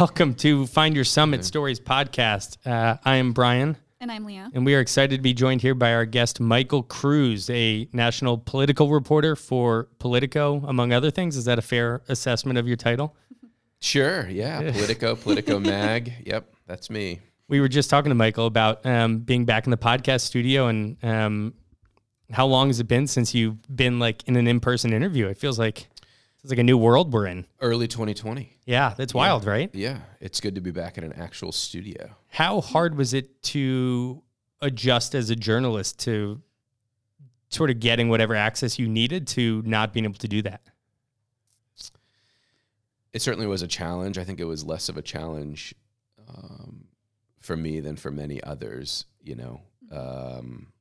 Welcome to Find Your Summit Stories podcast. Uh, I am Brian, And I'm Leah. and we are excited to be joined here by our guest, Michael Kruse, a national political reporter for Politico, among other things. Is that a fair assessment of your title? Sure. Yeah. Politico, Politico Mag. Yep. That's me. We were just talking to Michael about um, being back in the podcast studio and um, how long has it been since you've been like in an in-person interview? It feels like it's like a new world we're in. Early 2020. Yeah, that's wild, right? Yeah. It's good to be back in an actual studio. How hard was it to adjust as a journalist to sort of getting whatever access you needed to not being able to do that? It certainly was a challenge. I think it was less of a challenge um, for me than for many others, you know. Um,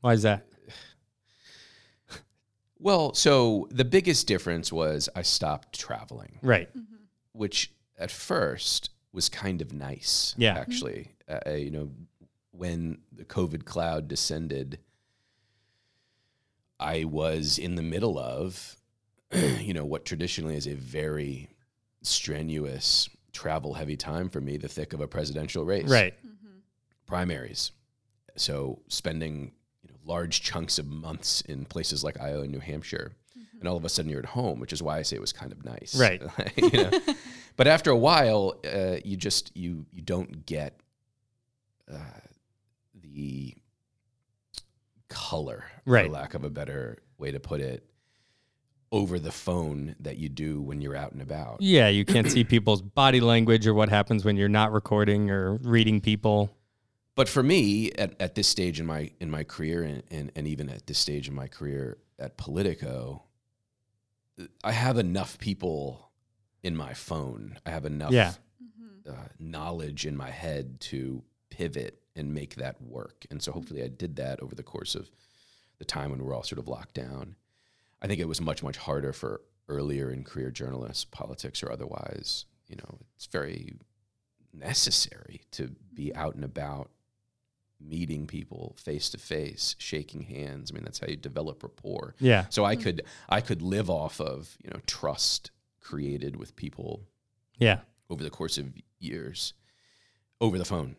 Why is that? Well, so the biggest difference was I stopped traveling, Right. Mm-hmm. which at first was kind of nice. Yeah. Actually, uh, uh, you know, when the COVID cloud descended, I was in the middle of, you know, what traditionally is a very strenuous, travel heavy time for me, the thick of a presidential race. Right. Mm-hmm. Primaries. So spending you know, large chunks of months in places like Iowa and New Hampshire. And all of a sudden you're at home, which is why I say it was kind of nice. Right. you know? But after a while, uh, you just you you don't get uh, the color, Right. for lack of a better way to put it, over the phone that you do when you're out and about. Yeah, you can't see people's body language or what happens when you're not recording or reading people. But for me, at, at this stage in my in my career, and, and and even at this stage in my career at Politico, I have enough people in my phone. I have enough Yeah. uh, knowledge in my head to pivot and make that work. And so hopefully I did that over the course of the time when we're all sort of locked down. I think it was much, much harder for earlier in career journalists, politics or otherwise. You know, it's very necessary to be out and about, meeting people face to face, shaking hands. I mean, that's how you develop rapport. Yeah. So I could I could live off of, you know, trust created with people Yeah. over the course of years over the phone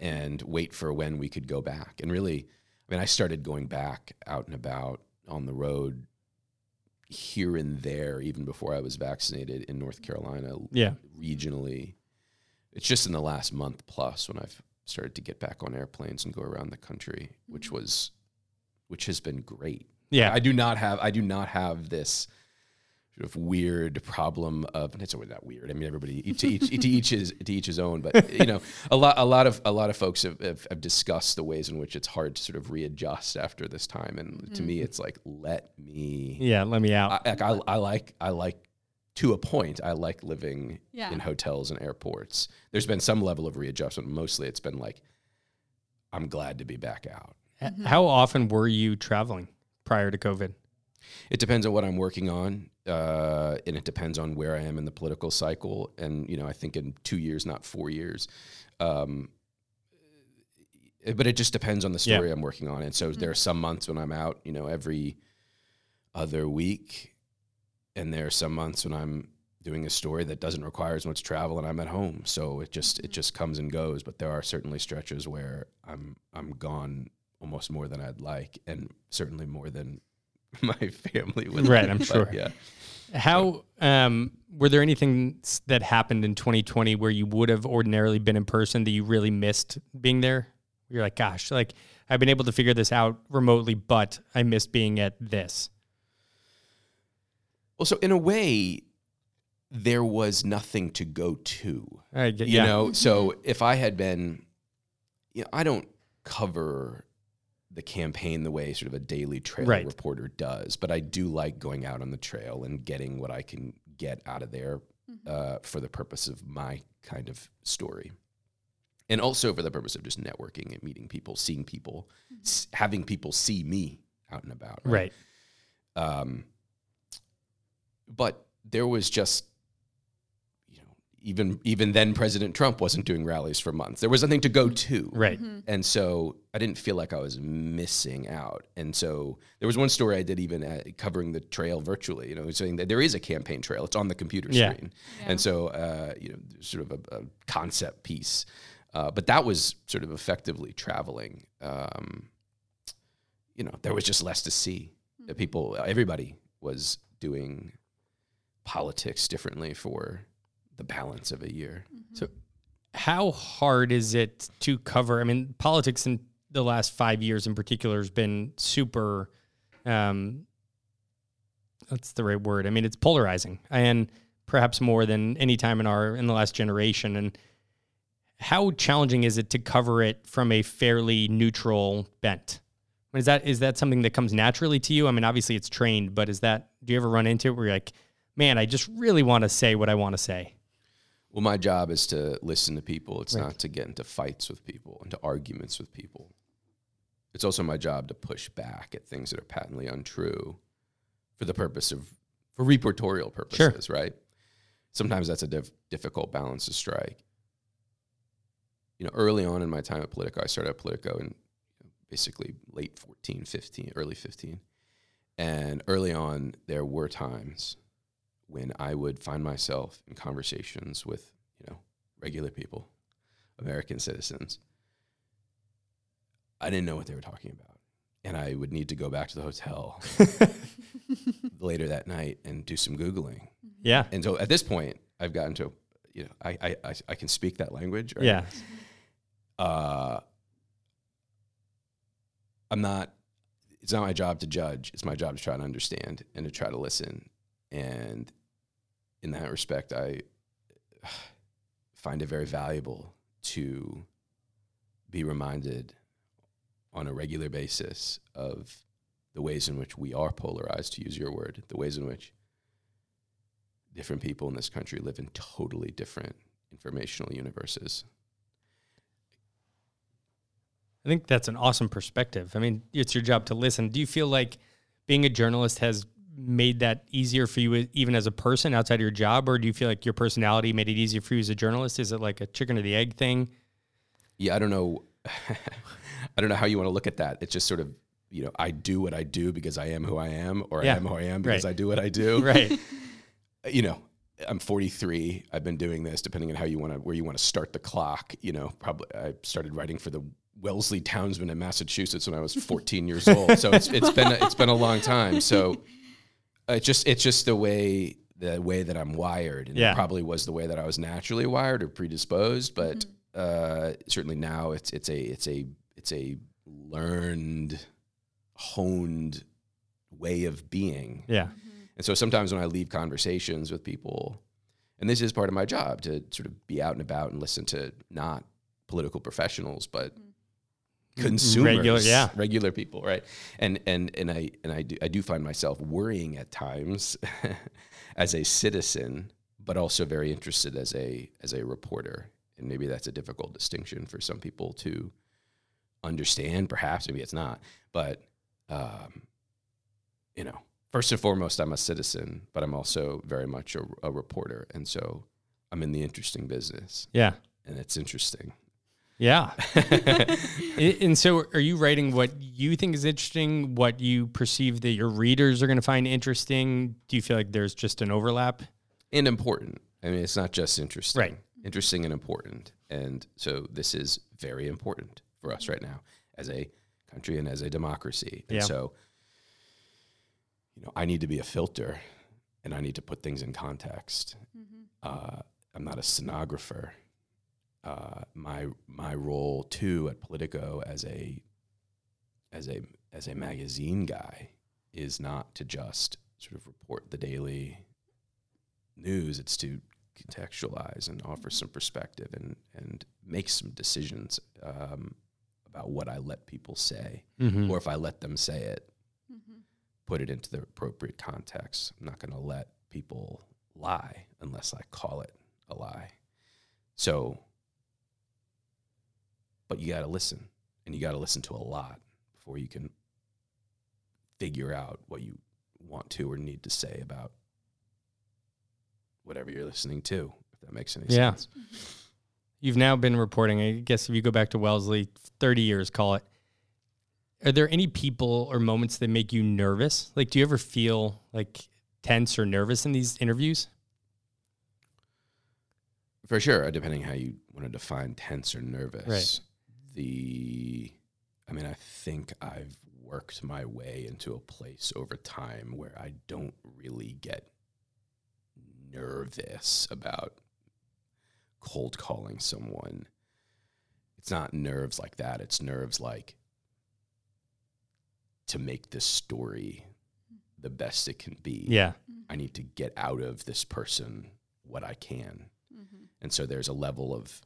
and wait for when we could go back. And really, I mean, I started going back out and about on the road here and there even before I was vaccinated in North Carolina Yeah. regionally. It's just in the last month plus when I've started to get back on airplanes and go around the country, which mm-hmm. was which has been great. Yeah. I do not have I do not have this sort of weird problem of and it's always not weird. I mean everybody to each to each his to each his own. But you know, a lot a lot of a lot of folks have, have, have discussed the ways in which it's hard to sort of readjust after this time. And to mm. me it's like let me yeah. Let me out. I, like, I, I like I like to a point. I like living Yeah. in hotels and airports. There's been some level of readjustment. Mostly, it's been like I'm glad to be back out. H- How often were you traveling prior to COVID? It depends on what I'm working on, uh, and it depends on where I am in the political cycle. And you know, I think in two years, not four years. Um, but it just depends on the Yeah. story I'm working on. And so there are some months when I'm out, you know, every other week, and there are some months when I'm doing a story that doesn't require as much travel and I'm at home. So it just it just comes and goes. But there are certainly stretches where I'm I'm gone almost more than I'd like, and certainly more than my family would. Right, like. I'm But, sure. Yeah. How um, were there anything that happened in 2020 where you would have ordinarily been in person that you really missed being there? You're like, gosh, like I've been able to figure this out remotely, but I missed being at this. Well, so in a way, there was nothing to go to. I get, You yeah. know, so if I had been, you know, I don't cover the campaign the way sort of a daily trail Right. reporter does, but I do like going out on the trail and getting what I can get out of there uh, for the purpose of my kind of story. And also for the purpose of just networking and meeting people, seeing people, s- having people see me out and about. right. Um, but there was just, you know, even even then President Trump wasn't doing rallies for months. There was nothing to go to. Right. And so I didn't feel like I was missing out. And so there was one story I did even at, covering the trail virtually, you know, saying that there is a campaign trail. It's on the computer Yeah. screen. And so, uh, you know, sort of a, a concept piece. Uh, but that was sort of effectively traveling. Um, you know, there was just less to see. The People, everybody was doing politics differently for the balance of a year. So, how hard is it to cover? I mean, politics in the last five years in particular has been super. Um, that's the right word. I mean, it's polarizing, and perhaps more than any time in our in the last generation. And how challenging is it to cover it from a fairly neutral bent? Is that is that something that comes naturally to you? I mean, obviously it's trained, but is that do you ever run into it where you're like, man, I just really want to say what I want to say? Well, my job is to listen to people. It's Right. not to get into fights with people, into arguments with people. It's also my job to push back at things that are patently untrue for the purpose of, for reportorial purposes, right? Sometimes that's a diff- difficult balance to strike. You know, early on in my time at Politico, I started at Politico in basically late 14, 15, early 15. And early on, there were times when I would find myself in conversations with, you know, regular people, American citizens. I didn't know what they were talking about. And I would need to go back to the hotel later that night and do some Googling. Yeah. And so at this point, I've gotten to, you know, I, I, I, I can speak that language. right? Yeah. uh, I'm not. It's not my job to judge. It's my job to try to understand and to try to listen. And in that respect, I find it very valuable to be reminded on a regular basis of the ways in which we are polarized, to use your word, the ways in which different people in this country live in totally different informational universes. I think that's an awesome perspective. I mean, it's your job to listen. Do you feel like being a journalist has made that easier for you, even as a person outside of your job, or do you feel like your personality made it easier for you as a journalist? Is it like a chicken or the egg thing? yeah, I don't know. I don't know how you want to look at that. It's just sort of, you know, I do what I do because I am who I am, or Yeah, I am who I am because right. I do what I do. Right. Uh, you know, I'm 43. I've been doing this, depending on how you want to, where you want to start the clock. You know, probably I started writing for the Wellesley Townsman in Massachusetts when I was 14 years old. So it's it's been a, it's been a long time. So it's just it's just the way the way that I'm wired, and Yeah. it probably was the way that I was naturally wired or predisposed. But mm-hmm. uh, certainly now it's it's a it's a it's a learned, honed way of being. Yeah. Mm-hmm. And so sometimes when I leave conversations with people, and this is part of my job to sort of be out and about and listen to not political professionals, but mm-hmm. Consumers, Regular- yeah. regular people, right? And and and I and I do I do find myself worrying at times as a citizen, but also very interested as a as a reporter. And maybe that's a difficult distinction for some people to understand. Perhaps maybe it's not, but um, you know, first and foremost, I'm a citizen, but I'm also very much a, a reporter, and so I'm in the interesting business, Yeah. and it's interesting. Yeah. And so are you writing what you think is interesting, what you perceive that your readers are going to find interesting? Do you feel like there's just an overlap? and important. I mean, it's not just interesting, Right. Interesting and important, and so this is very important for us right now as a country and as a democracy. And Yeah. so, you know, I need to be a filter, and I need to put things in context. Uh, I'm not a stenographer. Uh, my my role too at Politico as a as a as a magazine guy is not to just sort of report the daily news. It's to contextualize and offer some perspective and and make some decisions um, about what I let people say, Mm-hmm. or if I let them say it, put it into the appropriate context. I'm not going to let people lie unless I call it a lie. So, but you got to listen, and you got to listen to a lot before you can figure out what you want to or need to say about whatever you're listening to, if that makes any Yeah. sense. Mm-hmm. You've now been reporting. I guess if you go back to Wellesley, thirty years, call it. Are there any people or moments that make you nervous? Like, do you ever feel like tense or nervous in these interviews? For sure, depending how you want to define tense or nervous. Right. The, I mean, I think I've worked my way into a place over time where I don't really get nervous about cold calling someone. It's not nerves like that. It's nerves like to make this story the best it can be. Yeah. I need to get out of this person what I can. Mm-hmm. And so there's a level of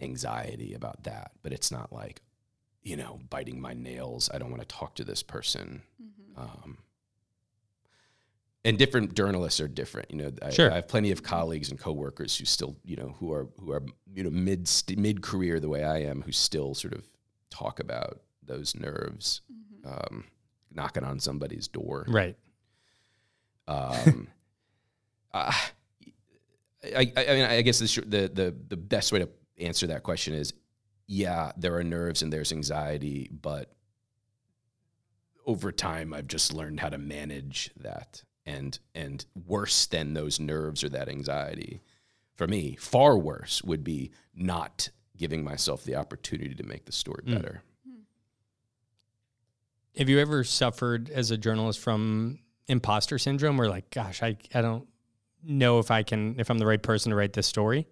anxiety about that, but it's not like, you know, biting my nails. I don't want to talk to this person. Mm-hmm. Um, and different journalists are different. You know, I, Sure. I have plenty of colleagues and coworkers who still, you know, who are who are you know mid mid career the way I am, who still sort of talk about those nerves, Mm-hmm. um, knocking on somebody's door. Right. Um, uh, I, I, I mean, I guess the, the the the best way to answer that question is, yeah, there are nerves and there's anxiety, but over time, I've just learned how to manage that. And and worse than those nerves or that anxiety, for me, far worse would be not giving myself the opportunity to make the story Mm. better. Have you ever suffered as a journalist from imposter syndrome where like, gosh, I, I don't know if I can, if I'm the right person to write this story?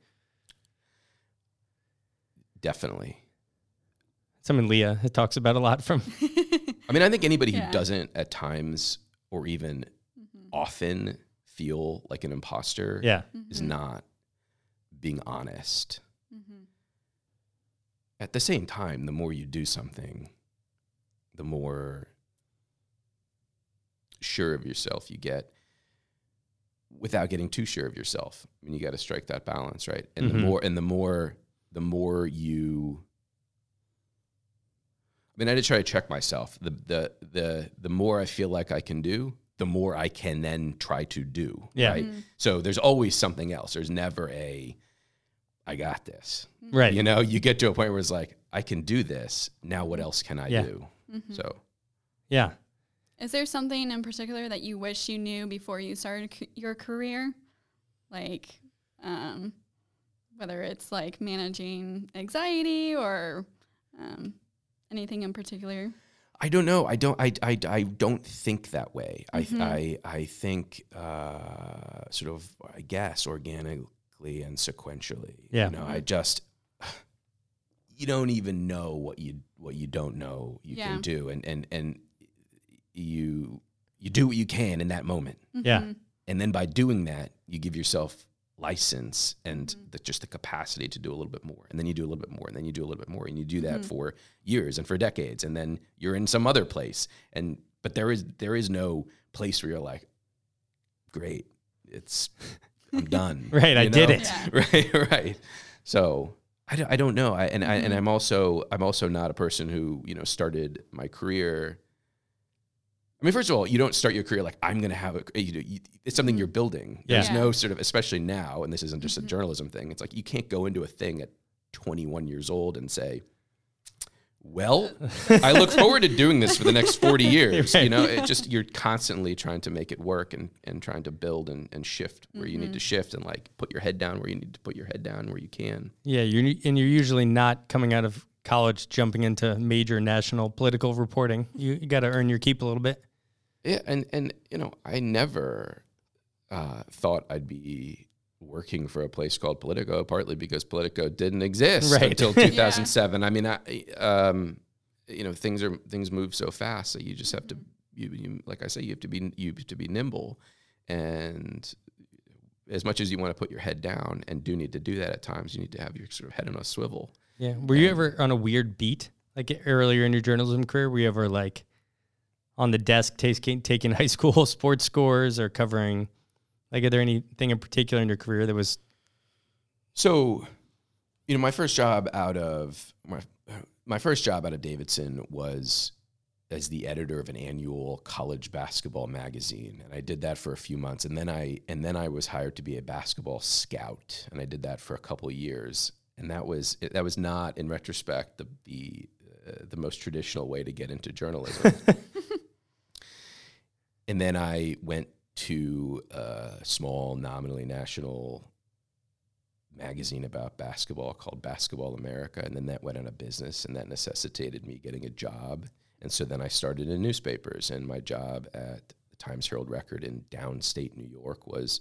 Definitely. Something Leah talks about a lot from. I mean, I think anybody Yeah. who doesn't at times or even Mm-hmm. often feel like an imposter Yeah. is not being honest. Mm-hmm. At the same time, the more you do something, the more sure of yourself you get without getting too sure of yourself. I mean, you got to strike that balance, right? And Mhm. the more and the more the more you I mean, I did try to check myself. The the the the more I feel like I can do, the more I can then try to do. Yeah. Right. So there's always something else. There's never a I got this. Right. You know, you get to a point where it's like, I can do this. Now what else can I Yeah. do? Mm-hmm. So Yeah. Is there something in particular that you wish you knew before you started c- your career? Like, um, whether it's like managing anxiety or um, anything in particular? I don't know. I don't. I. I, I don't think that way. Mhm. I. I. I think uh, sort of. I guess organically and sequentially. Yeah. You know. I just. You don't even know what you what you don't know you Yeah. can do, and and and you you do what you can in that moment, Yeah. Mhm. and then by doing that, you give yourself license and Mhm. the, just the capacity to do a little bit more, and then you do a little bit more, and then you do a little bit more, and you do that Mhm. for years and for decades, and then you're in some other place, and but there is there is no place where you're like, great, it's I'm done, Right, I you did it. Yeah. right, right. So I don't, I don't know, I, and I and Mhm. I'm also I'm also not a person who you know started my career. I mean, first of all, you don't start your career like I'm going to have a. You know, you, it's something you're building. Yeah. There's Yeah. no sort of, especially now, and this isn't just Mhm. a journalism thing. It's like you can't go into a thing at 21 years old and say, "Well, I look forward to doing this for the next 40 years." You Right. know, it just you're constantly trying to make it work and and trying to build and, and shift where you need to shift and like put your head down where you need to put your head down where you can. Yeah. You're, and you're usually not coming out of college jumping into major national political reporting. You, you got to earn your keep a little bit. Yeah, and and you know, I never uh, thought I'd be working for a place called Politico, partly because Politico didn't exist Right. until Yeah. 2007. I mean, I, um, you know, things are things move so fast that you just have to, you, you like I say, you have to be you have to be nimble, and as much as you want to put your head down and do need to do that at times, you need to have your sort of head on a swivel. Yeah. Were you ever on a weird beat like earlier in your journalism career? Were you ever like on the desk taking taking high school sports scores or covering? Like, are there anything in particular in your career that was? So, you know, my first job out of my my first job out of Davidson was as the editor of an annual college basketball magazine, and I did that for a few months, and then I and then I was hired to be a basketball scout, and I did that for a couple of years, and that was that was not, in retrospect, the the uh, the most traditional way to get into journalism. and then I went to a small, nominally national magazine about basketball called Basketball America, and then that went out of business, and that necessitated me getting a job and so then I started in newspapers, and my job at the Times Herald Record in downstate New York was.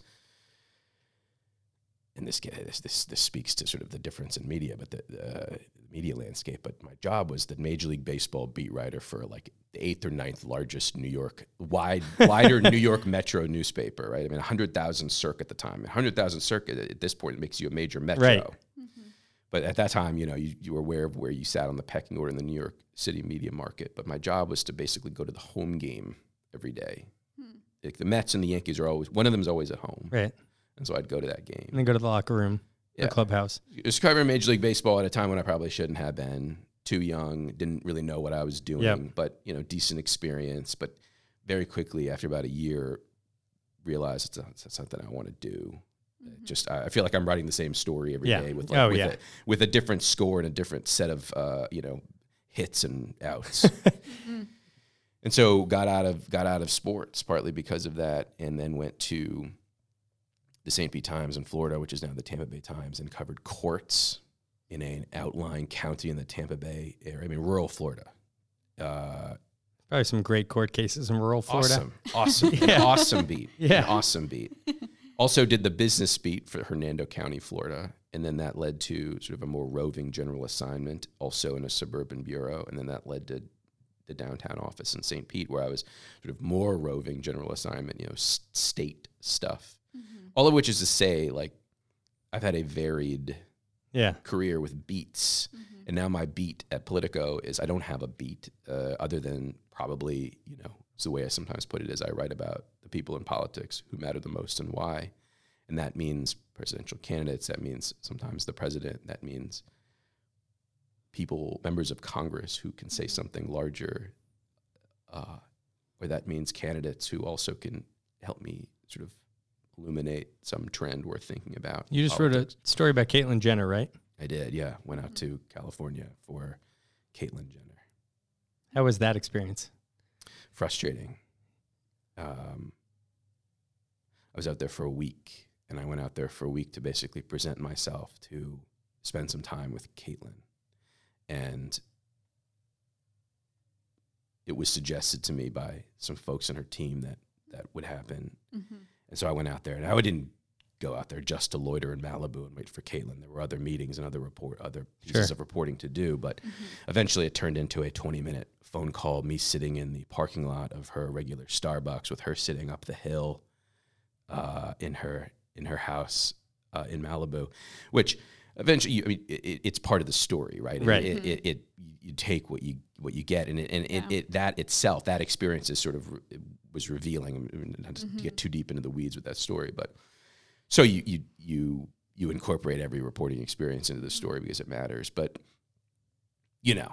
And this, this this this speaks to sort of the difference in media, but the, the media landscape. But my job was the Major League Baseball beat writer for like the eighth or ninth largest New York wide wider New York metro newspaper. Right, I mean, hundred thousand circ at the time. hundred thousand circ at this point it makes you a major metro. Right. But at that time, you know, you, you were aware of where you sat on the pecking order in the New York City media market. But my job was to basically go to the home game every day. Hmm. Like the Mets and the Yankees are always one of them is always at home, right? And so I'd go to that game and then go to the locker room, yeah. the clubhouse. It was covering Major League Baseball at a time when I probably shouldn't have been. Too young, didn't really know what I was doing, yep. but you know, decent experience. But very quickly, after about a year, realized it's, a, it's something I want to do. Mm-hmm. Just I feel like I'm writing the same story every yeah. day with like, oh, with, yeah. a, with a different score and a different set of uh, you know hits and outs. mm-hmm. And so got out of got out of sports partly because of that, and then went to the St. Pete Times in Florida, which is now the Tampa Bay Times, and covered courts in an outlying county in the Tampa Bay area. I mean, rural Florida. Uh, Probably some great court cases in rural Florida. Awesome, awesome, yeah. awesome beat. Yeah, awesome beat. Also did the business beat for Hernando County, Florida, and then that led to sort of a more roving general assignment, also in a suburban bureau, and then that led to the downtown office in St. Pete, where I was sort of more roving general assignment, you know, s- state stuff. Mm-hmm. All of which is to say, like, I've had a varied yeah. career with beats, mm-hmm. and now my beat at Politico is I don't have a beat uh, other than probably you know it's the way I sometimes put it is I write about the people in politics who matter the most and why. And that means presidential candidates, that means sometimes the president, that means people, members of Congress who can say something larger, uh, or that means candidates who also can help me sort of illuminate some trend worth thinking about. You just politics. wrote a story about Caitlyn Jenner, right? I did, yeah. Went out to California for Caitlyn Jenner. How was that experience? frustrating. Um, I was out there for a week, and I went out there for a week to basically present myself to spend some time with Caitlyn. And it was suggested to me by some folks in her team that that would happen. Mm-hmm. And so I went out there, and I didn't go out there just to loiter in Malibu and wait for Caitlyn. There were other meetings and other report, other pieces sure. of reporting to do. But mm-hmm. eventually, it turned into a 20 minute phone call, me sitting in the parking lot of her regular Starbucks with her sitting up the hill uh, in her in her house uh, in Malibu, which eventually, you, I mean, it, it's part of the story, right? Right. It, it, it, you take what you what you get, and it, and yeah. it, that itself, that experience is sort of was revealing. I mean, not to mm-hmm. get too deep into the weeds with that story, but so you you you you incorporate every reporting experience into the story because it matters, but you know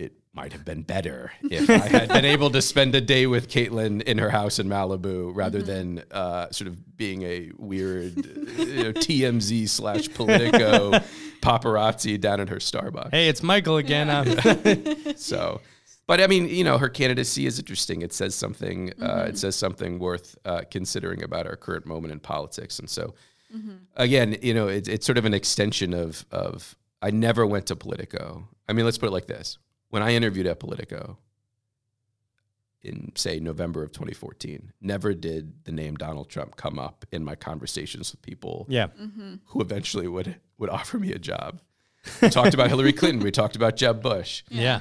it might have been better if I had been able to spend a day with Caitlyn in her house in Malibu rather mm-hmm. than uh, sort of being a weird you know, TMZ slash Politico paparazzi down at her Starbucks. Hey, it's Michael again. Yeah. so, but I mean, you know, her candidacy is interesting. It says something. Uh, mm-hmm. It says something worth uh, considering about our current moment in politics. And so, mm-hmm. again, you know, it, it's sort of an extension of of. I never went to Politico. I mean, let's put it like this: when I interviewed at Politico in say November of 2014, never did the name Donald Trump come up in my conversations with people yeah. Mm-hmm. who eventually would would offer me a job. We talked about Hillary Clinton, we talked about Jeb Bush. Yeah. yeah.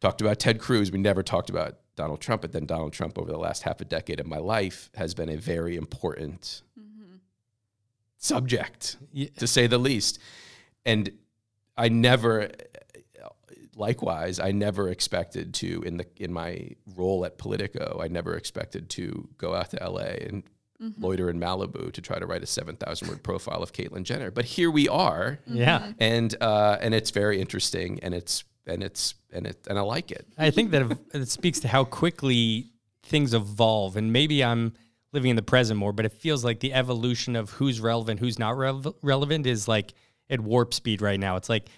Talked about Ted Cruz, we never talked about Donald Trump, but then Donald Trump over the last half a decade of my life has been a very important mm-hmm. subject yeah. to say the least. And I never likewise, I never expected to in the in my role at Politico, I never expected to go out to LA and mm-hmm. loiter in Malibu to try to write a seven thousand word profile of Caitlyn Jenner. But here we are, yeah, and uh, and it's very interesting, and it's and it's and it and I like it. I think that it speaks to how quickly things evolve, and maybe I'm living in the present more, but it feels like the evolution of who's relevant, who's not rev- relevant, is like at warp speed right now. It's like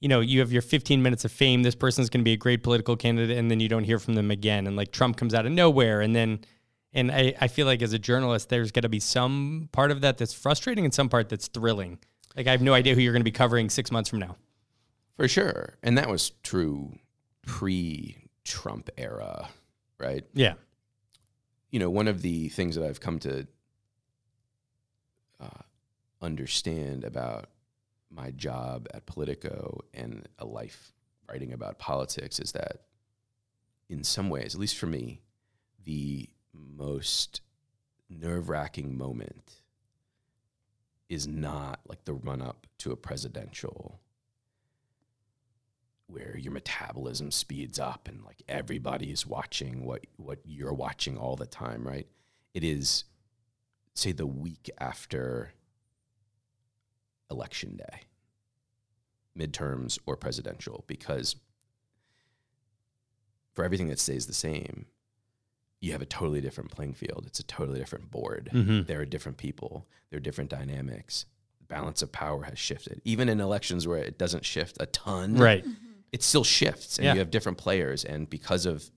you know, you have your 15 minutes of fame. This person's going to be a great political candidate, and then you don't hear from them again. And like Trump comes out of nowhere, and then, and I, I feel like as a journalist, there's got to be some part of that that's frustrating and some part that's thrilling. Like I have no idea who you're going to be covering six months from now. For sure. And that was true pre Trump era, right? Yeah. You know, one of the things that I've come to uh, understand about my job at Politico and a life writing about politics is that, in some ways, at least for me, the most nerve wracking moment is not like the run up to a presidential where your metabolism speeds up and like everybody is watching what what you're watching all the time, right? It is say the week after election day, midterms or presidential, because for everything that stays the same, you have a totally different playing field. It's a totally different board. Mm-hmm. There are different people, there are different dynamics. Balance of power has shifted. Even in elections where it doesn't shift a ton, Right. it still shifts and Yeah. you have different players and because of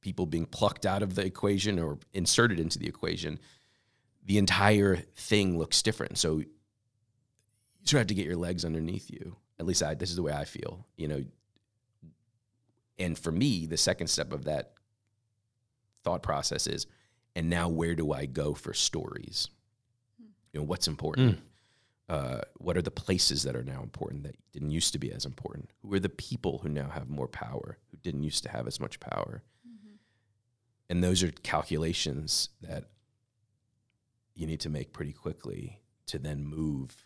people being plucked out of the equation or inserted into the equation the entire thing looks different so you sort of have to get your legs underneath you at least I, this is the way i feel you know. And for me the second step of that thought process is and now where do i go for stories? Hmm. You know what's important? Hmm. Uh, what are the places that are now important that didn't used to be as important? Who are the people who now have more power who didn't used to have as much power? Mm-hmm. And those are calculations that you need to make pretty quickly to then move,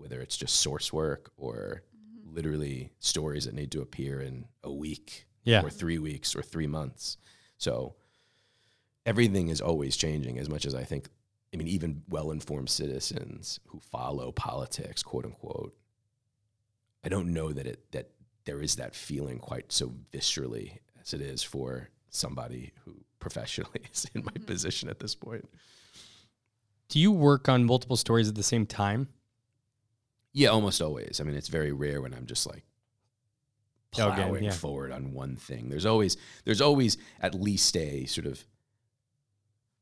whether it's just source work or mm-hmm. literally stories that need to appear in a week Yeah. or three weeks or three months. So everything is always changing as much as I think I mean, even well informed citizens who follow politics, quote unquote, I don't know that it that there is that feeling quite so viscerally as it is for somebody who professionally is in my mm-hmm. position at this point. Do you work on multiple stories at the same time? Yeah, almost always. I mean, it's very rare when I'm just like Okay, plowing yeah. forward on one thing. There's always there's always at least a sort of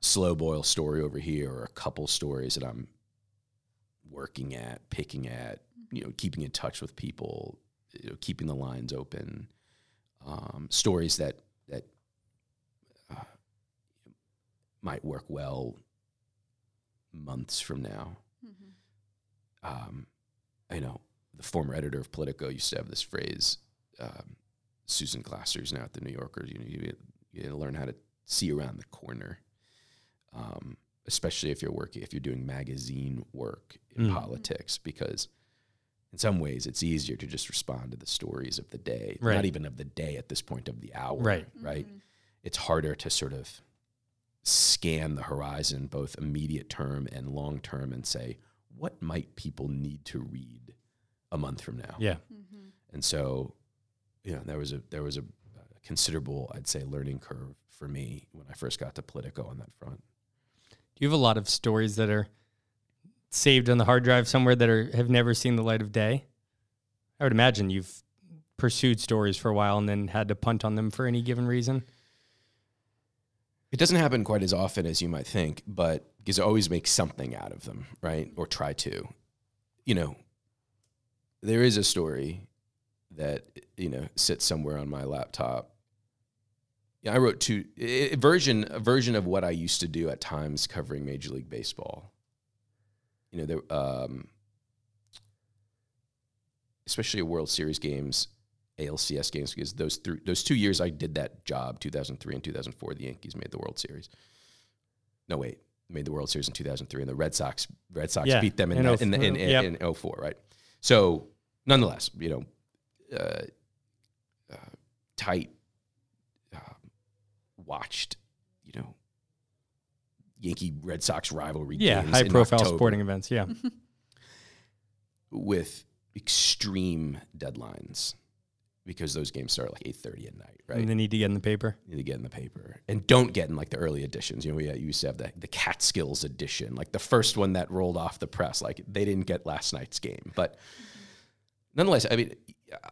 slow boil story over here or a couple stories that I'm working at, picking at, you know, keeping in touch with people, you know, keeping the lines open. Um, stories that that uh, might work well months from now um, you know, the former editor of Politico used to have this phrase. Um, Susan Glasser, who's now at the New Yorker, you know, you, you learn how to see around the corner, um, especially if you're working, if you're doing magazine work in Mm. politics, because in some ways it's easier to just respond to the stories of the day, Right. not even of the day at this point of the hour, Right. Right. It's harder to sort of scan the horizon, both immediate term and long term, and say, what might people need to read a month from now? Yeah. Mm-hmm. And so, you know, there was a there was a, a considerable, I'd say, learning curve for me when I first got to Politico on that front. Do you have a lot of stories that are saved on the hard drive somewhere that are have never seen the light of day? I would imagine you've pursued stories for a while and then had to punt on them for any given reason. It doesn't happen quite as often as you might think, but because I always make something out of them, right? Or try to. You know, there is a story that you know sits somewhere on my laptop. Yeah, I wrote two a version a version of what I used to do at times covering Major League Baseball. You know, there um, especially at World Series games, ALCS games, because those three, those two years I did that job, 2003 and 2004, the Yankees made the World Series. No, wait, made the World Series in 2003, and the Red Sox Red Sox Yeah, beat them in in that, in, in, 04, in, yep. in 04, right? So, nonetheless, you know, uh, uh, tight, uh, watched, you know, Yankee Red Sox rivalry Yeah, high profile October sporting events. Yeah. with extreme deadlines because those games start at like eight thirty at night, right? And they need to get in the paper. You need to get in the paper and don't get in like the early editions. You know, we uh, used to have the, the Catskills edition, like the first one that rolled off the press. Like they didn't get last night's game, but nonetheless, I mean,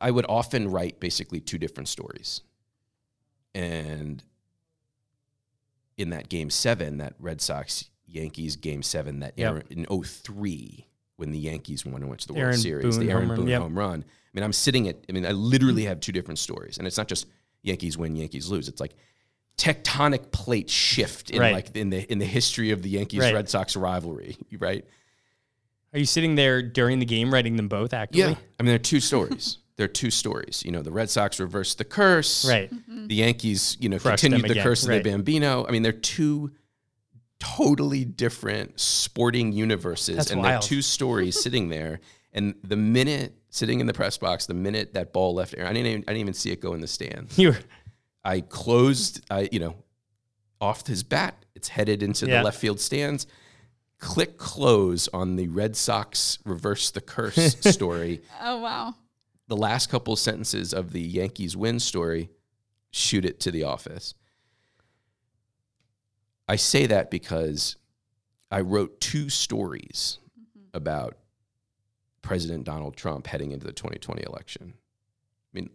I would often write basically two different stories. And in that game seven, that Red Sox Yankees game seven, that Yep. Aaron, in 03, when the Yankees won and went to the Aaron World Series, Boone the Aaron home run, Boone yep. home run. I mean, I'm sitting at, I mean, I literally have two different stories. And it's not just Yankees win, Yankees lose. It's like tectonic plate shift in Right. like in the in the history of the Yankees Right. Red Sox rivalry, right? Are you sitting there during the game writing them both actively? Yeah. I mean, there are two stories. there are two stories. You know, the Red Sox reversed the curse. Right. The Yankees, you know, Crushed continued the again, curse of right. the Bambino. I mean, they're two totally different sporting universes, That's and wild. they're two stories sitting there. And the minute sitting in the press box, the minute that ball left air, I didn't even, I didn't even see it go in the stands. You were, I closed, I you know, off his bat. It's headed into Yeah. the left field stands. Click close on the Red Sox reverse the curse story. Oh wow. The last couple sentences of the Yankees win story, shoot it to the office. I say that because I wrote two stories about President Donald Trump heading into the 2020 election. I mean,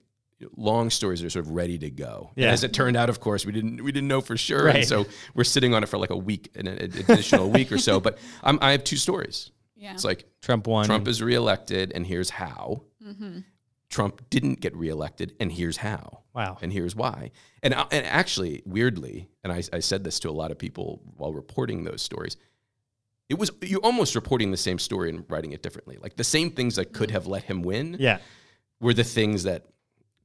long stories are sort of ready to go. And as it turned out, of course, we didn't we didn't know for sure, Right. and so we're sitting on it for like a week, and an additional week or so. But I'm, I have two stories. Yeah. It's like Trump won. Trump is reelected, and here's how. mm-hmm. Trump didn't get reelected, and here's how, wow. and here's why. And, uh, and actually, weirdly, and I, I said this to a lot of people while reporting those stories, it was you almost reporting the same story and writing it differently. Like the same things that could mm. have let him win Yeah. were the things that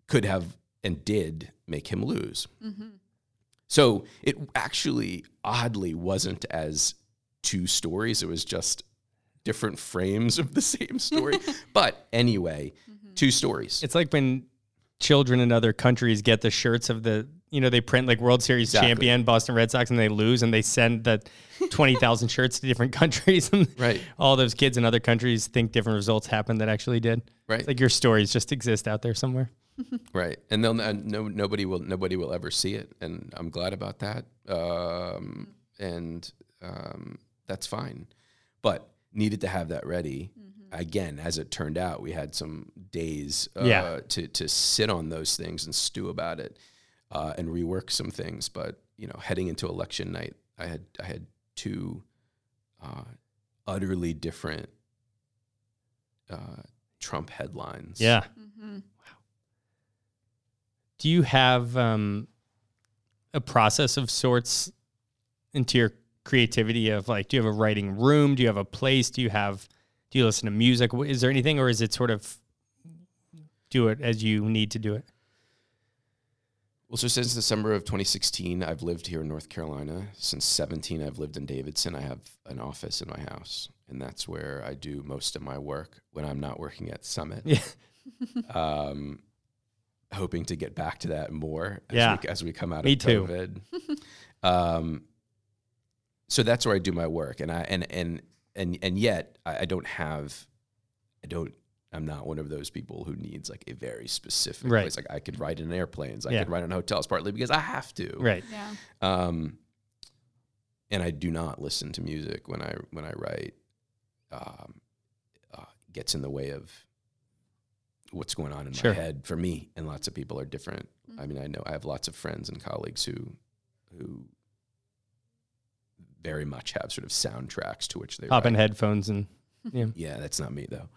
could have and did make him lose. Mm-hmm. So it actually oddly wasn't as two stories. It was just different frames of the same story. but anyway, mm-hmm. Two stories. It's like when children in other countries get the shirts of the, you know, they print like World Series Exactly. champion Boston Red Sox and they lose and they send the 20,000 shirts to different countries. And Right. all those kids in other countries think different results happened that actually did. Right. It's like your stories just exist out there somewhere. Right, and they'll uh, no nobody will nobody will ever see it, and I'm glad about that. Um, and um, that's fine, but needed to have that ready. Again, as it turned out, we had some days uh, Yeah. to to sit on those things and stew about it, uh, and rework some things. But you know, heading into election night, I had I had two uh, utterly different uh, Trump headlines. Yeah. Mm-hmm. Do you have um, a process of sorts into your creativity of like, do you have a writing room? Do you have a place? Do you have, do you listen to music? Is there anything, or is it sort of do it as you need to do it? Well, so since December of 2016, I've lived here in North Carolina. Since 17, I've lived in Davidson. I have an office in my house, and that's where I do most of my work when I'm not working at Summit. Yeah. Um, hoping to get back to that more as, Yeah. we, as we come out Me of too. COVID. um, so that's where I do my work, and I and and and and yet I, I don't have, I don't. I'm not one of those people who needs like a very specific Right. place. Like I could ride in airplanes, I Yeah. could ride in hotels, partly because I have to. Right. Yeah. Um, and I do not listen to music when I when I write. Um, uh, gets in the way of what's going on in Sure. my head for me, and lots of people are different. I mean, I know I have lots of friends and colleagues who who very much have sort of soundtracks to which they Pop in headphones and yeah. Yeah, that's not me though.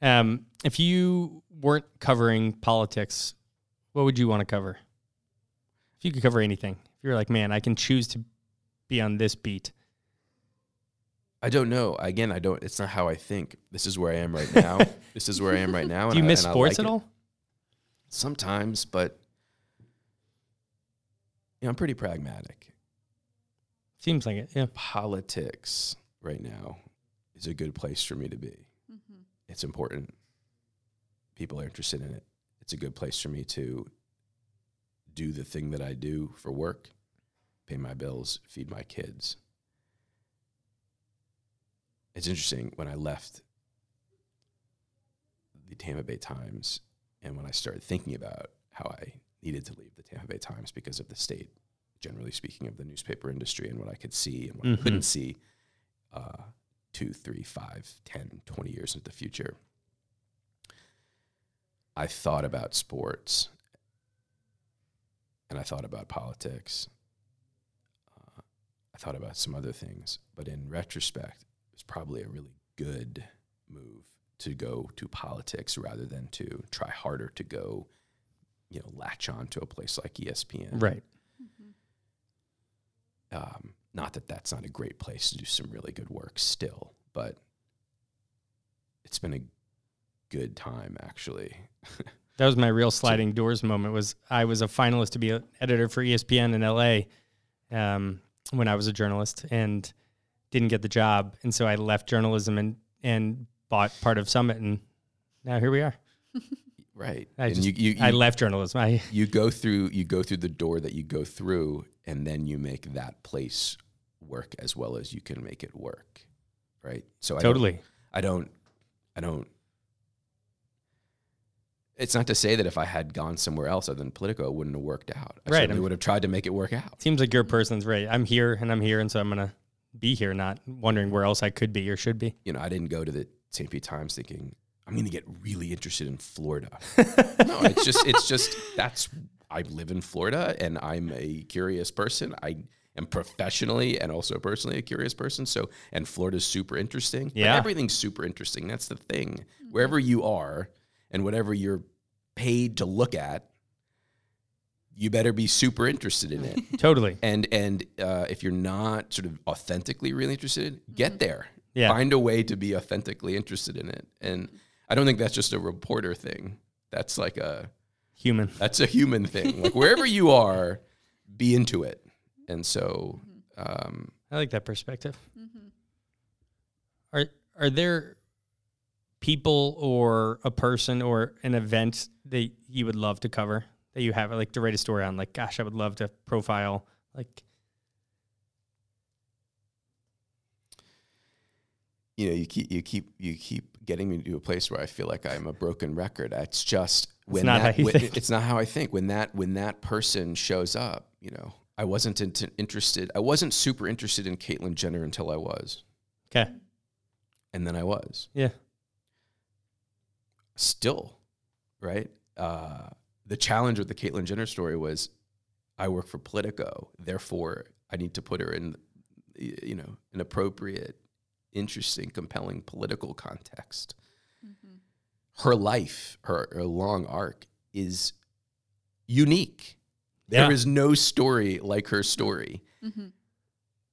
Um, if you weren't covering politics, what would you want to cover? If you could cover anything, if you're like, man, I can choose to be on this beat. I don't know. Again, I don't. It's not how I think. This is where I am right now. this is where I am right now. Do you I- miss sports like at it. all? Sometimes, but you know, I'm pretty pragmatic. Seems like it. Yeah. Politics right now is a good place for me to be. Mm-hmm. It's important. People are interested in it. It's a good place for me to do the thing that I do for work, pay my bills, feed my kids. It's interesting when I left the Tampa Bay Times, and when I started thinking about how I needed to leave the Tampa Bay Times because of the state, generally speaking, of the newspaper industry and what I could see and what Mhm. I couldn't see uh, two, three, five, 10, 20 years into the future, I thought about sports and I thought about politics. Uh, I thought about some other things, but in retrospect, it was probably a really good move to go to politics rather than to try harder to go, you know, latch on to a place like ESPN. Right. Um, not that that's not a great place to do some really good work still, but it's been a good time actually. That was my real sliding doors moment. Was I was a finalist to be an editor for ESPN in LA um, when I was a journalist and didn't get the job, and so I left journalism and and bought part of Summit, and now here we are. right. I and just- you, you, I left journalism. I you go through you go through the door that you go through and then you make that place work as well as you can make it work right so I don't- totally. i don't i don't it's not to say that if i had gone somewhere else other than politico it wouldn't have worked out i Right, certainly would have tried to make it work out Seems like your person's right. I'm here and I'm here, and so I'm gonna be here, not wondering where else I could be or should be. you know i didn't go to the st pete times thinking i'm going to get really interested in florida no it's just it's just that's i live in florida and i'm a curious person. I am professionally and also personally a curious person. So and florida's super interesting But Yeah. everything's super interesting. That's the thing. Mm-hmm. Wherever you are and whatever you're paid to look at you better be super interested in it. Totally. and and uh, if you're not sort of authentically really interested get mm-hmm. there. Yeah. find a way to be authentically interested in it. And mm-hmm. i don't think that's just a reporter thing. That's like a Human. that's a human thing like wherever you are be into it and so um, I like that perspective. Mm-hmm. Are are there people or a person or an event that you would love to cover that you have like to write a story on? Like, gosh, I would love to profile. Like, you know you keep you keep you keep getting me to a place where i feel like i'm a broken record it's just when not that when- it's not how i think. When that when that person shows up you know i wasn't into, interested i wasn't super interested in caitlyn jenner until i was. Okay, and then i was. Yeah, still, right? Uh, the challenge with the Caitlyn Jenner story was, I work for Politico, therefore I need to put her in, you know, an appropriate, interesting, compelling political context. Her life, her, her long arc, is unique. There Yeah. is no story like her story. Mm-hmm.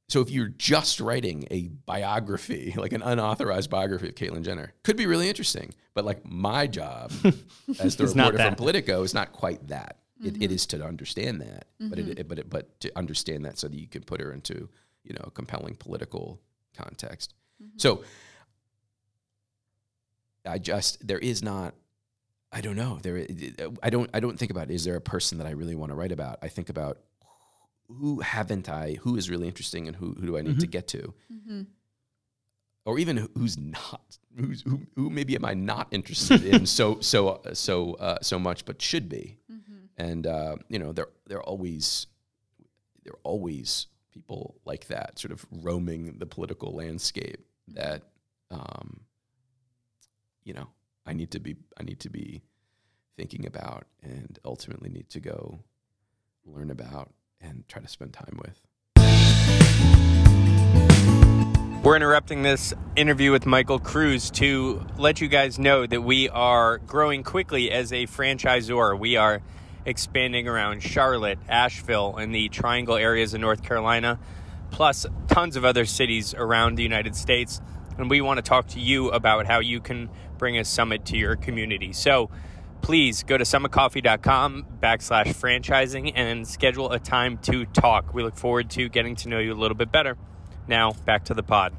So if you're just writing a biography, like an unauthorized biography of Caitlyn Jenner, could be really interesting. But like my job as the reporter from. Politico is not quite that. It, it mm-hmm. is to understand that, but mm-hmm. it, but it, but to understand that so that you can put her into you know a compelling political context. Mm-hmm. So I just there is not. I don't know. There, I don't. I don't think about. Is there a person that I really want to write about? I think about who haven't I? Who is really interesting, and who who do I need to get to? Mm-hmm. or even who's not who's who, who maybe am I not interested in so so so uh, so much but should be Mm-hmm. and uh, you know there there are always there are always people like that sort of roaming the political landscape that um, you know I need to be I need to be thinking about and ultimately need to go learn about and try to spend time with. We're interrupting this interview with Michael Kruse to let you guys know that we are growing quickly as a franchisor. We are expanding around Charlotte, Asheville, and the triangle areas of North Carolina, plus tons of other cities around the United States. And we want to talk to you about how you can bring a summit to your community. So please go to summitcoffee.com backslash franchising and schedule a time to talk. We look forward to getting to know you a little bit better. Now, back to the pod.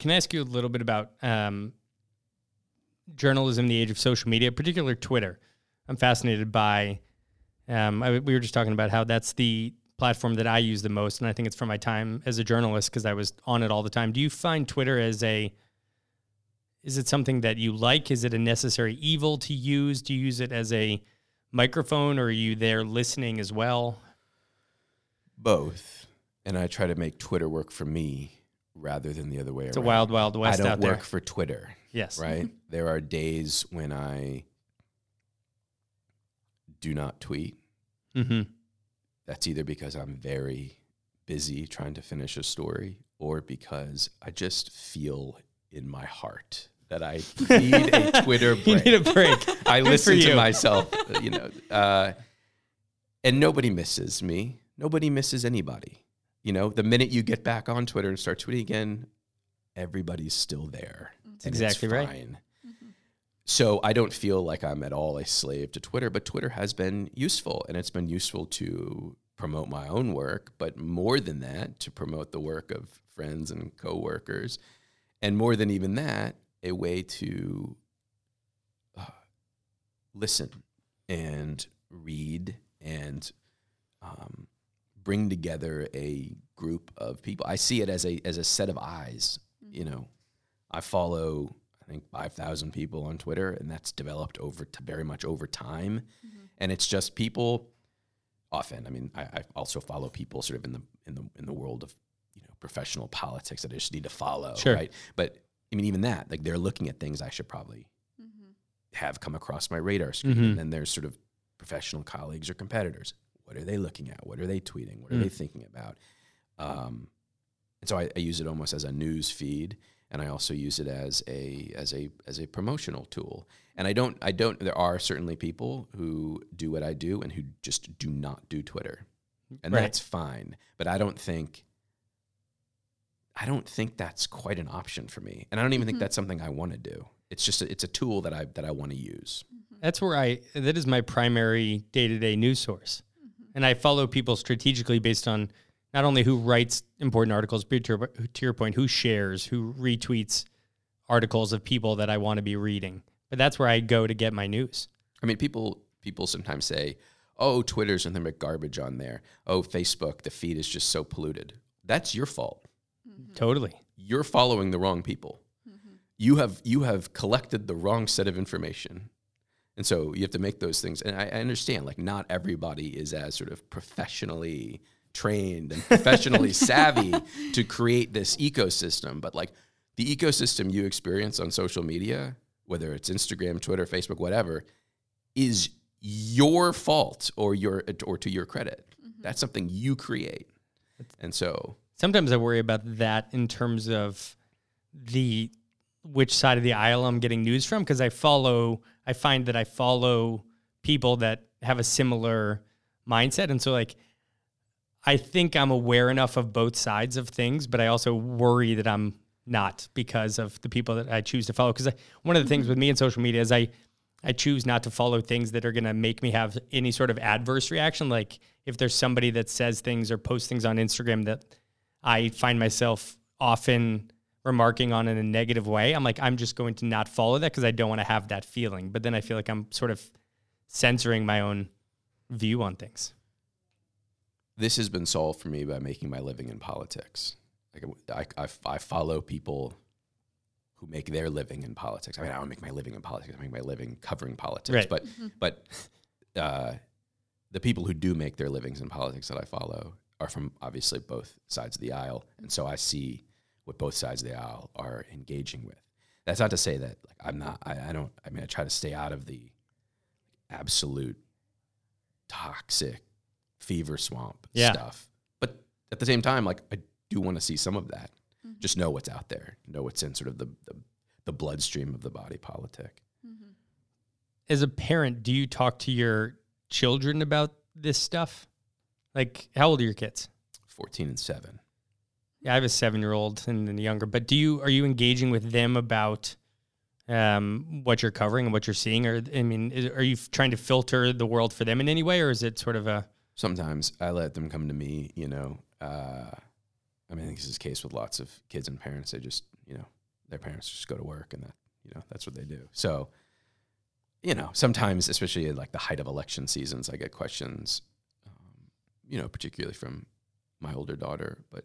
Can I ask you a little bit about um, journalism in the age of social media, particularly Twitter? I'm fascinated by. Um, I, we were just talking about how that's the platform that I use the most, and I think it's from my time as a journalist because I was on it all the time. Do you find Twitter as a is it something that you like? Is it a necessary evil to use? Do you use it as a microphone or are you there listening as well? Both. And I try to make Twitter work for me rather than the other way around. It's a wild, wild I don't work there. for Twitter, Yes. right? there are days when I do not tweet. hmm That's either because I'm very busy trying to finish a story or because I just feel in my heart that I need a Twitter You break. need a break. I listen to myself, uh, you know, uh, and nobody misses me. Nobody misses anybody. You know, the minute you get back on Twitter and start tweeting again, everybody's still there. That's exactly right. So I don't feel like I'm at all a slave to Twitter, but Twitter has been useful and it's been useful to promote my own work, but more than that, to promote the work of friends and coworkers. And more than even that, a way to uh, listen and read and um, bring together a group of people. I see it as a as a set of eyes. You know, I follow I think five thousand people on Twitter, and that's developed over to very much over time. And it's just people. Often, I mean, I, I also follow people sort of in the in the in the world of you know professional politics that I just need to follow, Sure. right? But I mean, even that, like they're looking at things I should probably have come across my radar screen. Mhm. And then there's sort of professional colleagues or competitors. What are they looking at? What are they tweeting? What are they Mm. thinking about? Um, and so I, I use it almost as a news feed, and I also use it as a as a as a promotional tool. And I don't I don't. There are certainly people who do what I do and who just do not do Twitter, and Right. that's fine. But I don't think. I don't think that's quite an option for me, and I don't even think mm-hmm. that's something I want to do. It's just a, it's a tool that I that I want to use. Mm-hmm. That's where I, that is my primary day to day news source. Mm-hmm. And I follow people strategically based on not only who writes important articles, but to your, to your point, who shares, who retweets articles of people that I want to be reading. But that's where I go to get my news. I mean, people people sometimes say, "Oh, Twitter's nothing but garbage on there." Oh, Facebook, the feed is just so polluted. That's your fault. Mm-hmm. Totally. You're following the wrong people. Mm-hmm. You have you have collected the wrong set of information, and so you have to make those things. And I, I understand, like, not everybody is as sort of professionally trained and professionally savvy to create this ecosystem. But like, the ecosystem you experience on social media, whether it's Instagram, Twitter, Facebook, whatever, is your fault or your or to your credit. Mm-hmm. That's something you create. And so Sometimes I worry about that in terms of the which side of the aisle I'm getting news from because I follow I find that I follow people that have a similar mindset and so like I think I'm aware enough of both sides of things but I also worry that I'm not because of the people that I choose to follow because one of the things mm-hmm. with me in social media is I I choose not to follow things that are going to make me have any sort of adverse reaction like if there's somebody that says things or posts things on Instagram that I find myself often remarking on in a negative way. I'm like, I'm just going to not follow that because I don't want to have that feeling. But then I feel like I'm sort of censoring my own view on things. This has been solved for me by making my living in politics. Like I, I, I follow people who make their living in politics. I mean, I don't make my living in politics. I make my living covering politics. Right. But but uh, the people who do make their livings in politics that I follow are from obviously both sides of the aisle, and so I see what both sides of the aisle are engaging with. That's not to say that like, I'm not. I, I don't. I mean, I try to stay out of the absolute toxic fever swamp Yeah. stuff. But at the same time, like I do want to see some of that. Just know what's out there. Know what's in sort of the, the the bloodstream of the body politic. As a parent, do you talk to your children about this stuff? Like, how old are your kids? Fourteen and seven. Yeah, I have a seven year old and then younger, but do you, are you engaging with them about um, what you're covering and what you're seeing? Or, I mean, is, are you f- trying to filter the world for them in any way? Or is it sort of a, Sometimes I let them come to me. You know, uh, I mean, I think this is the case with lots of kids and parents. They just, you know, their parents just go to work, and that, you know, that's what they do. So, you know, sometimes, especially at like the height of election seasons, I get questions, um, you know, particularly from my older daughter. But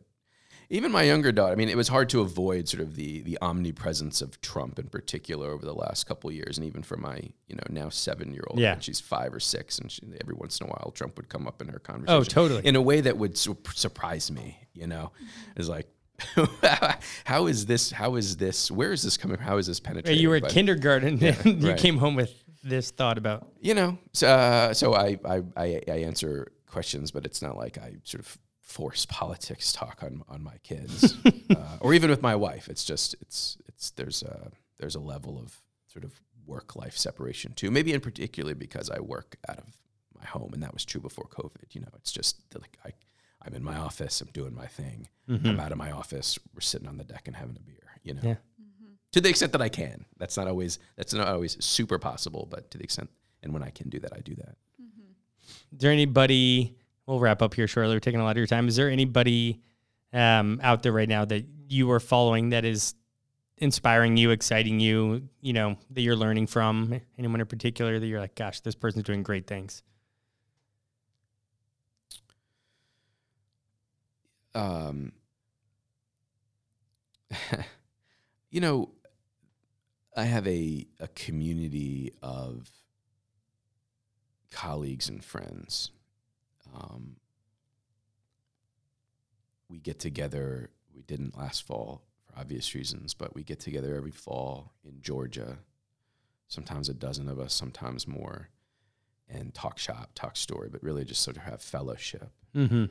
even my younger daughter. I mean, it was hard to avoid sort of the the omnipresence of Trump in particular over the last couple of years, and even for my you know now seven year old. Yeah. she's five or six, and she, every once in a while Trump would come up in her conversation. Oh, totally. In a way that would su- surprise me. You know, it's like. how is this? How is this? Where is this coming? From? How is this penetrating? You were at But- kindergarten and you right. came home with this thought about you know so, uh, so I, I I I answer questions but it's not like i sort of force politics talk on on my kids uh, or even with my wife it's just it's it's there's a there's a level of sort of work life separation too maybe in particular because i work out of my home and that was true before covid you know it's just like i i'm in my office i'm doing my thing mm-hmm. i'm out of my office we're sitting on the deck and having a beer you know Yeah. Mm-hmm. to the extent that I can. That's not always that's not always super possible, but to the extent and when I can do that, I do that. Mm-hmm. Is there anybody? We'll wrap up here shortly. We're taking a lot of your time. Is there anybody um, out there right now that you are following that is inspiring you, exciting you? You know that you're learning from. Anyone in particular that you're like, gosh, this person's doing great things. Um, you know, I have a a community of colleagues and friends. Um, we get together. We didn't last fall for obvious reasons, but we get together every fall in Georgia. Sometimes a dozen of us, sometimes more, and talk shop, talk story, but really just sort of have fellowship. Mm-hmm.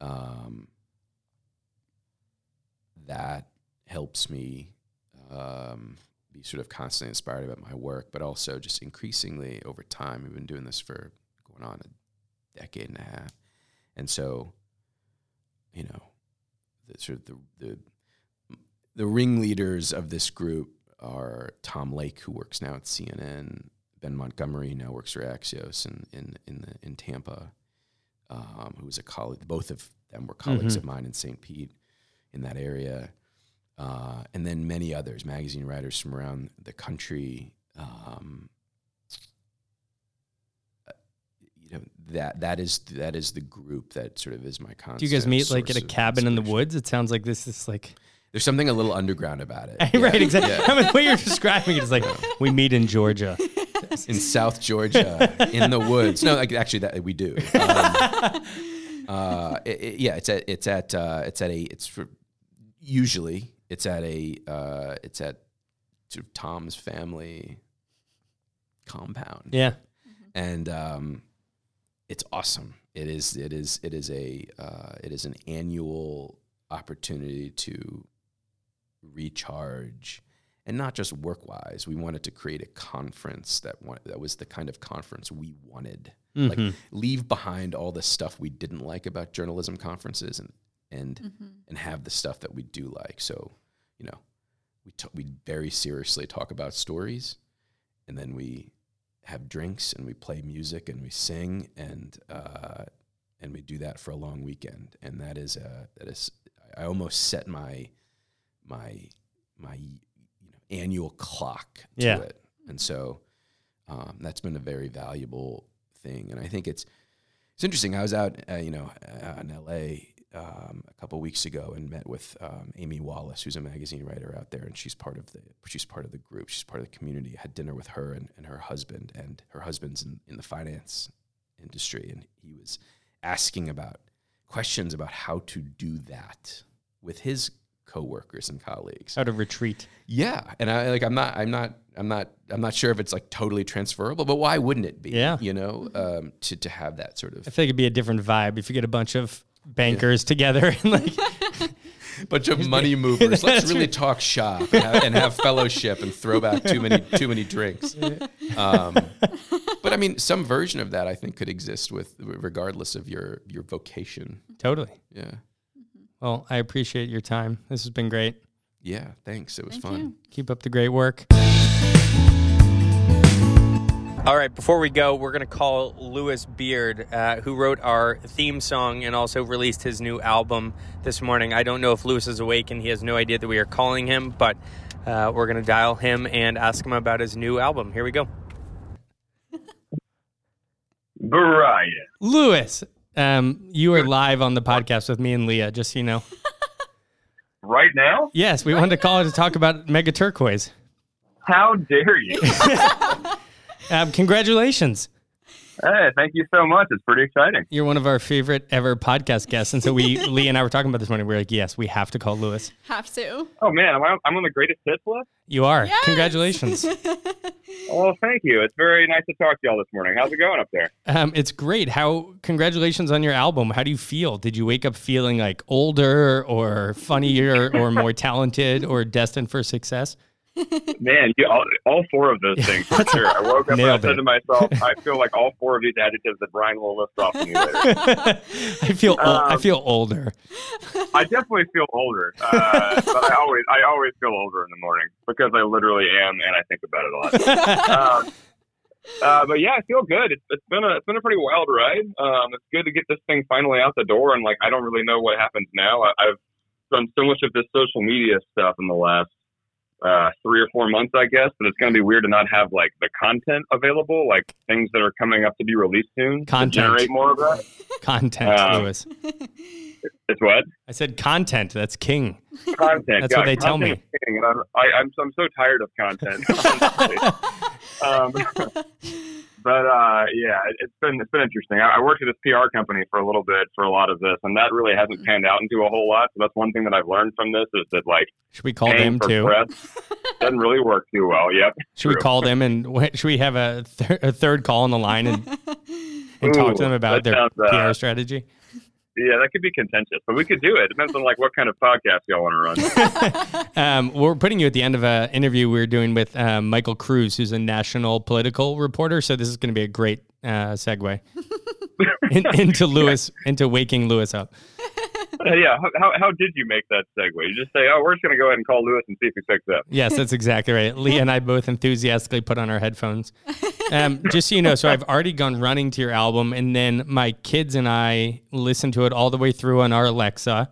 Um, that helps me um, be sort of constantly inspired about my work, but also just increasingly over time. We've been doing this for going on a decade and a half, and so you know, the sort of the the the ringleaders of this group are Tom Lake, who works now at CNN, Ben Montgomery, now works for Axios in in in, the, in Tampa, um, who was a colleague. Both of them were colleagues Mhm. of mine in St. Pete, in that area, uh, and then many others, magazine writers from around the country. Um, uh, you know that that is that is the group that sort of is my constant. Do you guys meet like at a cabin in the woods? It sounds like this is like There's something a little underground about it. right, Yeah. exactly. Yeah. I mean, the way you're describing it is like we meet in Georgia. in South Georgia, in the woods. No, like actually, that we do. Um, uh, it- it- yeah, it's at it's at uh, it's at a it's for, usually it's at a uh, it's at sort of Tom's family compound, Yeah. and um, it's awesome. It is it is it is a uh, it is an annual opportunity to recharge and not just work wise. We wanted to create a conference that wa- that was the kind of conference we wanted. Like Mhm. leave behind all the stuff we didn't like about journalism conferences and and and have the stuff that we do like. So, you know, we t- we very seriously talk about stories, and then we have drinks and we play music and we sing and uh, and we do that for a long weekend. And that is uh, that is I almost set my my my you know annual clock to Yeah. it, and so um, that's been a very valuable thing. And I think it's it's interesting. I was out, uh, you know, uh, in L.A. Um, a couple weeks ago and met with um, Amy Wallace, who's a magazine writer out there, and she's part of the she's part of the group. She's part of the community. I had dinner with her and, and her husband, and her husband's in, in the finance industry, and he was asking about questions about how to do that with his coworkers and colleagues. How to retreat. Yeah, and I like I'm not I'm not I'm not I'm not sure if it's like totally transferable, but why wouldn't it be? Yeah. you know, um, to to have that sort of I think it'd be a different vibe if you get a bunch of bankers together and like bunch of money movers. Let's really right. talk shop and have, and have fellowship and throw back too many too many drinks. Um, but I mean, some version of that I think could exist with regardless of your your vocation. totally. Yeah, Well, I appreciate your time. This has been great. yeah. Thanks. It was Thank fun. you. Keep up the great work. All right, before we go, we're going to call Lewis Beard, uh, who wrote our theme song and also released his new album this morning. I don't know if Lewis is awake and he has no idea that we are calling him, but uh, we're going to dial him and ask him about his new album. Here we go. Brian. Lewis, um, you are live on the podcast with me and Leah, just so you know. right now? Yes, we wanted to call to talk about Mega Turquoise. How dare you? Um, congratulations. hey, thank you so much. It's pretty exciting. You're one of our favorite ever podcast guests. And so we, Lee and I were talking about this morning. We are like, yes, we have to call Lewis. Have to. Oh man, am I, I'm on the greatest hits list. You are. Yes! Congratulations. Well, thank you. It's very nice to talk to y'all this morning. How's it going up there? Um, it's great. How congratulations on your album. How do you feel? Did you wake up feeling like older or funnier or more talented or destined for success? Man, you, all, all four of those things for sure. I woke up and I Nailed said it. to myself, I feel like all four of these adjectives that Brian will list off to me later. I feel ol- I Um, feel older. I definitely feel older, uh, but I always I always feel older in the morning because I literally am, and I think about it a lot. um, uh, but yeah, I feel good. It's, it's been a it's been a pretty wild ride. Um, it's good to get this thing finally out the door, and like I don't really know what happens now. I, I've done so much of this social media stuff in the last uh, three or four months, I guess. But it's going to be weird to not have like the content available, like things that are coming up to be released soon, Content. to generate more of that. Content, um, Lewis. It's what I said content. That's king. content. That's what they tell me. king, and I'm, I, I'm I'm so tired of content. um, but uh, yeah, it, it's been it's been interesting. I, I worked at this PR company for a little bit for a lot of this, and that really hasn't panned out into a whole lot. So that's one thing that I've learned from this is that like Should we call them too? press doesn't really work too well. Yep. Should we call them and should we have a, th- a third call on the line and, and talk to them about their sounds, uh, PR strategy? Yeah, that could be contentious, but we could do it. It depends on like what kind of podcast y'all want to run. Um, we're putting you at the end of an interview we are doing with um, Michael Kruse, who's a national political reporter. So this is going to be a great uh, segue in, into Lewis, into waking Lewis up. Uh, yeah. How, how did you make that segue? You just say, "Oh, we're just gonna go ahead and call Lewis and see if he picks up." Yes, that's exactly right. Leah and I both enthusiastically put on our headphones. Um, just so you know, so I've already gone running to your album, and then my kids and I listened to it all the way through on our Alexa.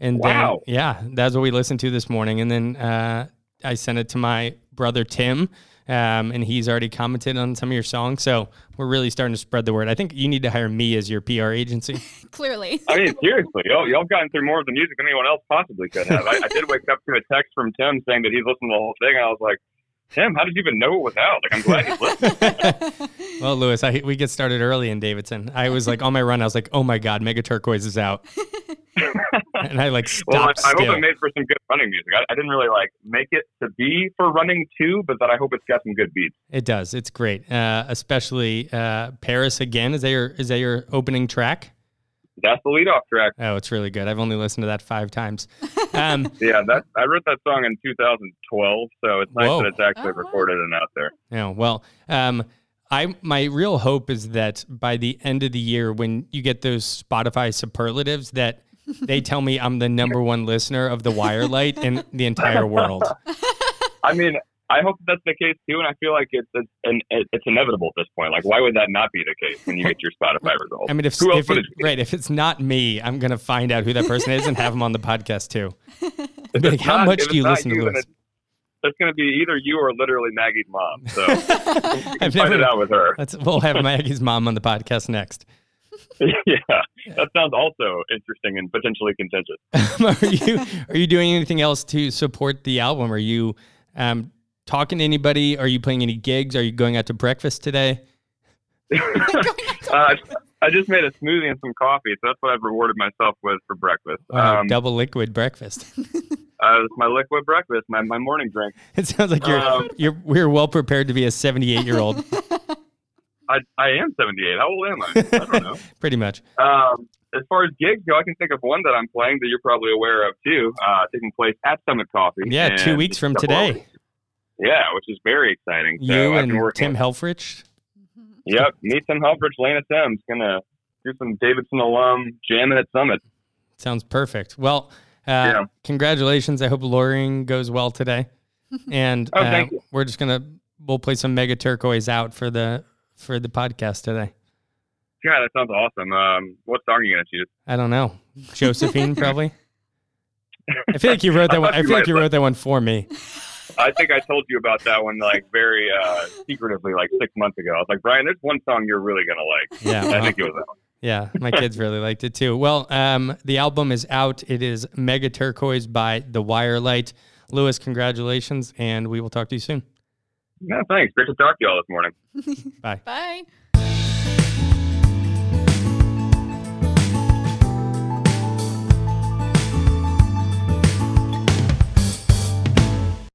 And Wow. then, yeah, that's what we listened to this morning. And then uh, I sent it to my brother Tim, um, and he's already commented on some of your songs. So we're really starting to spread the word. I think you need to hire me as your PR agency. Clearly. I mean, seriously, y'all, y'all have gotten through more of the music than anyone else possibly could have. I, I did wake up to a text from Tim saying that he's listened to the whole thing, and I was like, Tim, how did you even know it was out? Like, I'm glad he's listening. well, Lewis, I, we get started early in Davidson. I was like on my run. I was like, oh my god, Mega Turquoise is out, and I like well, I, stopped I hope it made for some good running music. I, I didn't really like make it to be for running too, but that I hope it's got some good beats. It does. It's great, uh, especially uh, Paris again. Is that your is that your opening track? That's the lead off track. Oh, it's really good. I've only listened to that five times. Um, Yeah, that I wrote that song in 2012, so it's nice Whoa. that it's actually Oh, wow. recorded and out there. yeah, well, um, I my real hope is that by the end of the year, when you get those Spotify superlatives, that they tell me I'm the number one listener of the Wirelight in the entire world. I mean, I hope that's the case too, and I feel like it's it's, an, it's inevitable at this point. Like, why would that not be the case when you get your Spotify results? I mean, if, Who if would it, it right, if it's not me, I'm gonna find out who that person is and have him on the podcast too. Like, It's how not- much do you it's not listen to then Lewis? It's, it's going to be either you or literally Maggie's mom. So I've find never- it out with her. Let's we'll have Maggie's mom on the podcast next. yeah, that sounds also interesting and potentially contentious. are you are you doing anything else to support the album? Are you um, talking to anybody? Are you playing any gigs? Are you going out to breakfast today? Uh, I just made a smoothie and some coffee, so that's what I've rewarded myself with for breakfast. Wow, Um, double liquid breakfast. uh, it's my liquid breakfast, my, my morning drink. It sounds like you're Um, you're we're well prepared to be a 78 year old, I, I am 78. How old am I? I don't know. pretty much. Um, as far as gigs go, I can think of one that I'm playing that you're probably aware of too, uh, taking place at Summit Coffee. Yeah, two weeks from today. Weeks. Yeah, which is very exciting. So You I've and working Tim Helfrich. Yep, me, Tim Helfrich, Lana Sims, gonna do some Davidson alum jamming at Summit. Sounds perfect. Well, uh, Yeah. congratulations. I hope luring goes well today. And Oh, uh, thank you. we're just gonna we'll play some Mega Turquoise out for the for the podcast today. God, that sounds awesome. Um, what song are you gonna choose? I don't know. Josephine, probably. I feel like you wrote that I one. I feel like you wrote that one for me. I think I told you about that one like very uh, secretively, like six months ago. I was like, Brian, there's one song you're really gonna like. Yeah. And I well, think it was that one. Yeah, my kids really liked it too. Well, um, the album is out. It is Mega Turquoise by The Wirelight. Lewis, congratulations, and we will talk to you soon. Yeah, thanks. Great to talk to you all this morning. Bye. Bye.